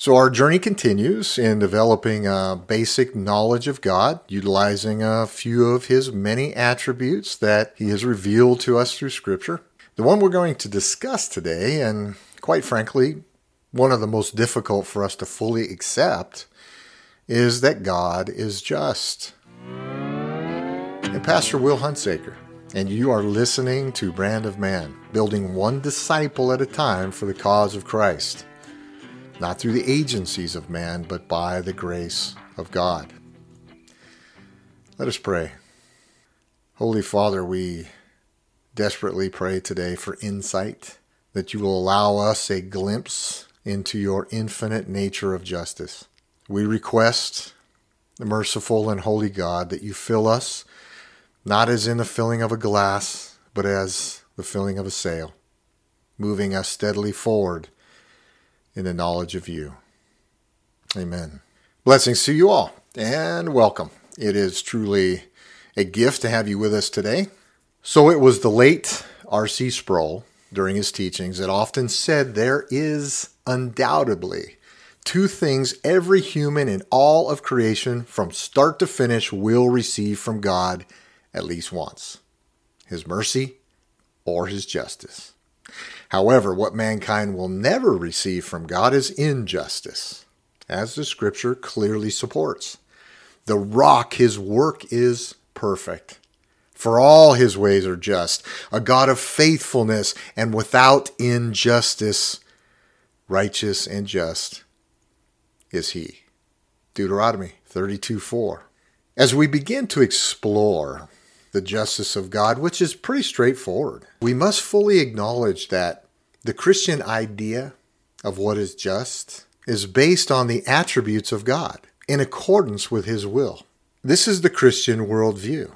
So, our journey continues in developing a basic knowledge of God, utilizing a few of His many attributes that He has revealed to us through Scripture. The one we're going to discuss today, and quite frankly, one of the most difficult for us to fully accept, is that God is just. And Pastor Will Hunsaker, and you are listening to Brand of Man, building one disciple at a time for the cause of Christ not through the agencies of man, but by the grace of God. Let us pray. Holy Father, we desperately pray today for insight, that you will allow us a glimpse into your infinite nature of justice. We request, the merciful and holy God, that you fill us, not as in the filling of a glass, but as the filling of a sail, moving us steadily forward in the knowledge of you. Amen. Blessings to you all and welcome. It is truly a gift to have you with us today. So, it was the late R.C. Sproul during his teachings that often said there is undoubtedly two things every human in all of creation from start to finish will receive from God at least once his mercy or his justice. However, what mankind will never receive from God is injustice, as the scripture clearly supports. The rock, his work is perfect. For all his ways are just, a God of faithfulness and without injustice, righteous and just is he. Deuteronomy 32 4. As we begin to explore the justice of God, which is pretty straightforward. We must fully acknowledge that the Christian idea of what is just is based on the attributes of God in accordance with His will. This is the Christian worldview.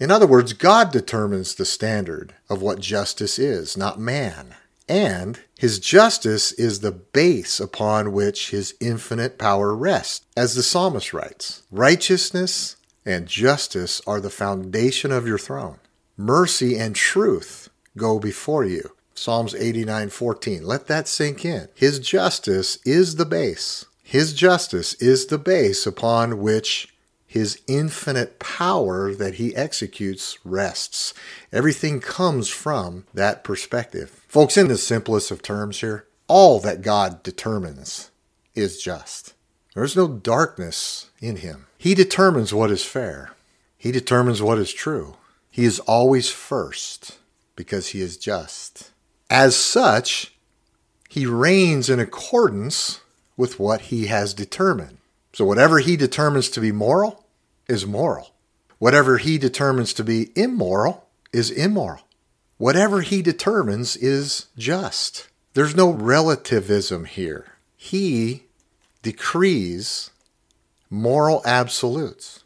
In other words, God determines the standard of what justice is, not man. And his justice is the base upon which his infinite power rests. As the psalmist writes, righteousness and justice are the foundation of your throne. Mercy and truth go before you. Psalms 89:14. Let that sink in. His justice is the base. His justice is the base upon which his infinite power that he executes rests. Everything comes from that perspective. Folks, in the simplest of terms here, all that God determines is just. There is no darkness in him. He determines what is fair. He determines what is true. He is always first because he is just. As such, he reigns in accordance with what he has determined. So whatever he determines to be moral is moral. Whatever he determines to be immoral is immoral. Whatever he determines is just. There's no relativism here. He decrees moral absolutes.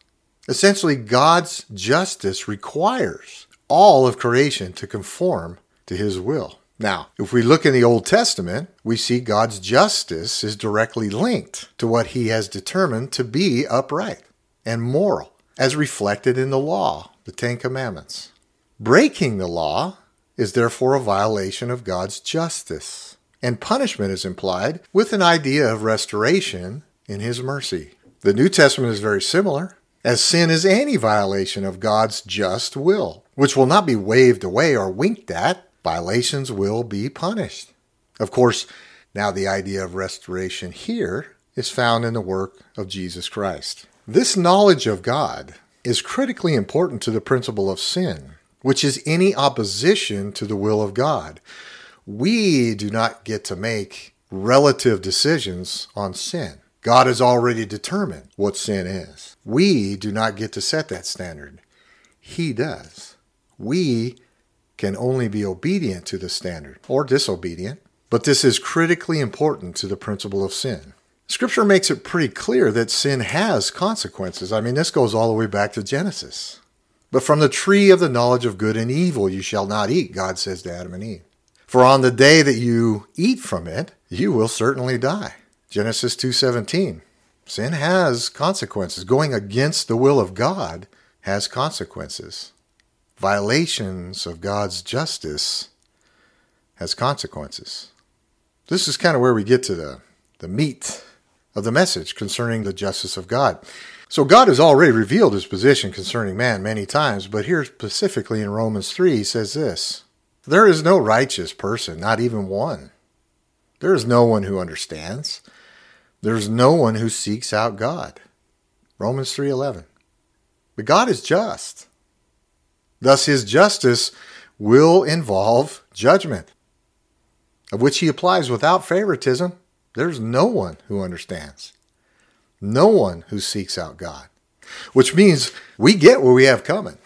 Essentially, God's justice requires all of creation to conform to his will. Now, if we look in the Old Testament, we see God's justice is directly linked to what he has determined to be upright and moral, as reflected in the law, the Ten Commandments. Breaking the law is therefore a violation of God's justice, and punishment is implied with an idea of restoration in his mercy. The New Testament is very similar, as sin is any violation of God's just will, which will not be waved away or winked at. Violations will be punished. Of course, now the idea of restoration here is found in the work of Jesus Christ. This knowledge of God is critically important to the principle of sin, which is any opposition to the will of God. We do not get to make relative decisions on sin. God has already determined what sin is. We do not get to set that standard. He does. We can only be obedient to the standard or disobedient, but this is critically important to the principle of sin. Scripture makes it pretty clear that sin has consequences. I mean, this goes all the way back to Genesis. But from the tree of the knowledge of good and evil you shall not eat, God says to Adam and Eve. For on the day that you eat from it, you will certainly die. Genesis 2:17. Sin has consequences. Going against the will of God has consequences. Violations of God's justice has consequences. This is kind of where we get to the, the meat of the message concerning the justice of God. So God has already revealed his position concerning man many times, but here specifically in Romans 3, he says this There is no righteous person, not even one. There is no one who understands. There is no one who seeks out God. Romans 3:11. But God is just. Thus his justice will involve judgment, of which he applies without favoritism. There's no one who understands no one who seeks out God, which means we get what we have coming.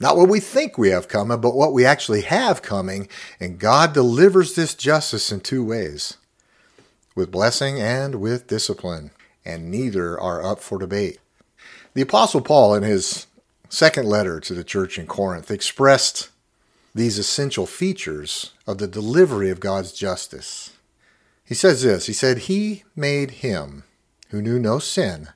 Not what we think we have coming, but what we actually have coming. And God delivers this justice in two ways with blessing and with discipline, and neither are up for debate. The Apostle Paul, in his second letter to the church in Corinth, expressed these essential features of the delivery of God's justice. He says this He said, He made him who knew no sin,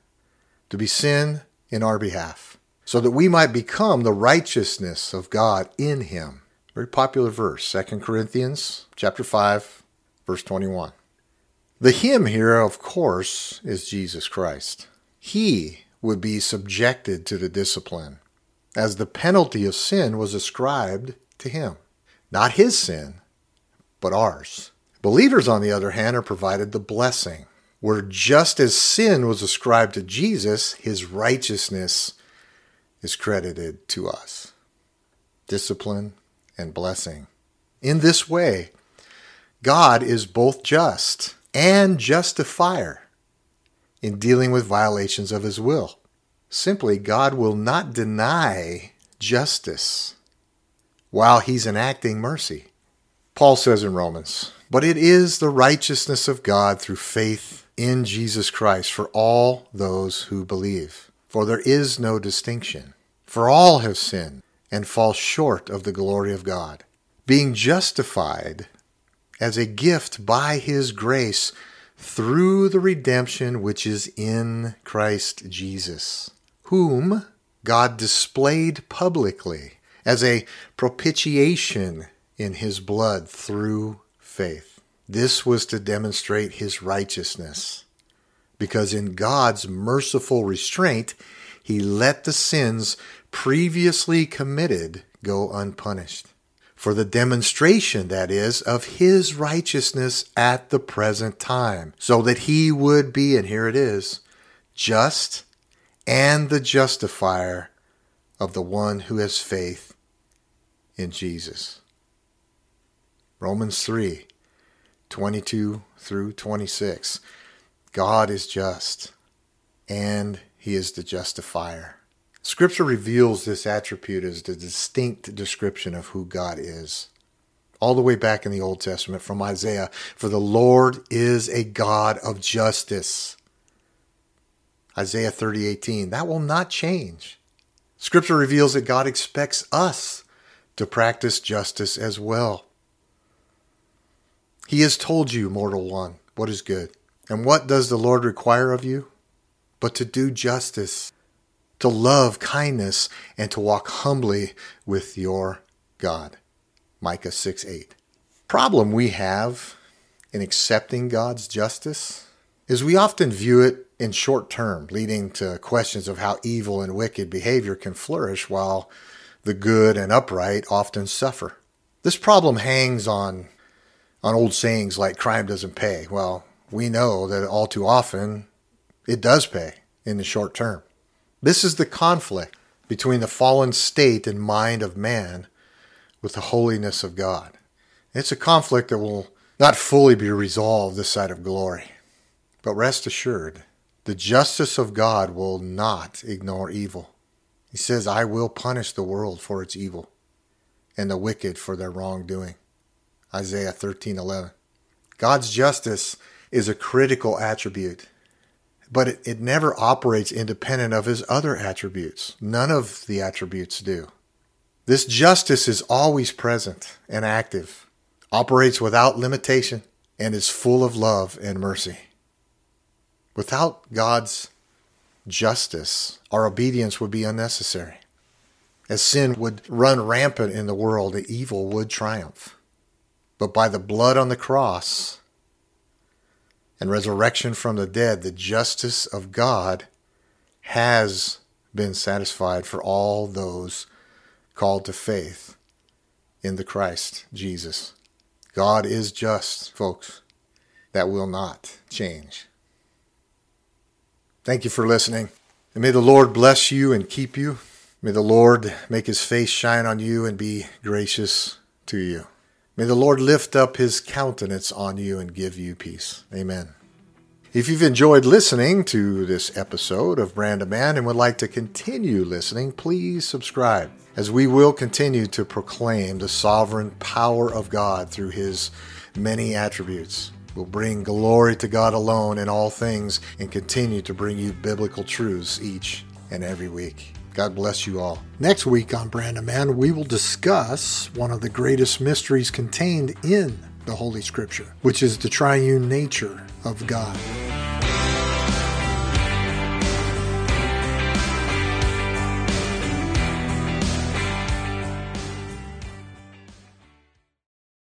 to be sin in our behalf, so that we might become the righteousness of God in him. Very popular verse, 2 Corinthians chapter 5, verse 21. The him here, of course, is Jesus Christ. He would be subjected to the discipline, as the penalty of sin was ascribed to him. Not his sin, but ours. Believers, on the other hand, are provided the blessing where just as sin was ascribed to Jesus, his righteousness is credited to us. Discipline and blessing. In this way, God is both just and justifier in dealing with violations of his will. Simply, God will not deny justice while he's enacting mercy. Paul says in Romans, but it is the righteousness of God through faith in Jesus Christ for all those who believe. For there is no distinction. For all have sinned and fall short of the glory of God, being justified as a gift by his grace through the redemption which is in Christ Jesus, whom God displayed publicly as a propitiation in his blood through faith. This was to demonstrate his righteousness, because in God's merciful restraint, he let the sins previously committed go unpunished. For the demonstration, that is, of his righteousness at the present time, so that he would be, and here it is, just and the justifier of the one who has faith in Jesus. Romans 3 22 through 26. God is just, and he is the justifier. Scripture reveals this attribute as the distinct description of who God is. All the way back in the Old Testament from Isaiah, for the Lord is a God of justice. Isaiah 30:18. That will not change. Scripture reveals that God expects us to practice justice as well. He has told you, mortal one, what is good. And what does the Lord require of you? But to do justice, to love kindness, and to walk humbly with your God. Micah 6 8. Problem we have in accepting God's justice is we often view it in short term, leading to questions of how evil and wicked behavior can flourish while the good and upright often suffer. This problem hangs on on old sayings like crime doesn't pay. Well, we know that all too often it does pay in the short term. This is the conflict between the fallen state and mind of man with the holiness of God. It's a conflict that will not fully be resolved this side of glory. But rest assured, the justice of God will not ignore evil. He says, I will punish the world for its evil and the wicked for their wrongdoing. Isaiah 13:11. God's justice is a critical attribute, but it, it never operates independent of his other attributes. None of the attributes do. This justice is always present and active, operates without limitation, and is full of love and mercy. Without God's justice, our obedience would be unnecessary. As sin would run rampant in the world, the evil would triumph but by the blood on the cross and resurrection from the dead, the justice of God has been satisfied for all those called to faith in the Christ Jesus. God is just, folks. That will not change. Thank you for listening. And may the Lord bless you and keep you. May the Lord make his face shine on you and be gracious to you. May the Lord lift up his countenance on you and give you peace. Amen. If you've enjoyed listening to this episode of Brand a Man and would like to continue listening, please subscribe, as we will continue to proclaim the sovereign power of God through his many attributes. We'll bring glory to God alone in all things and continue to bring you biblical truths each and every week. God bless you all. Next week on Brand a Man, we will discuss one of the greatest mysteries contained in the Holy Scripture, which is the triune nature of God.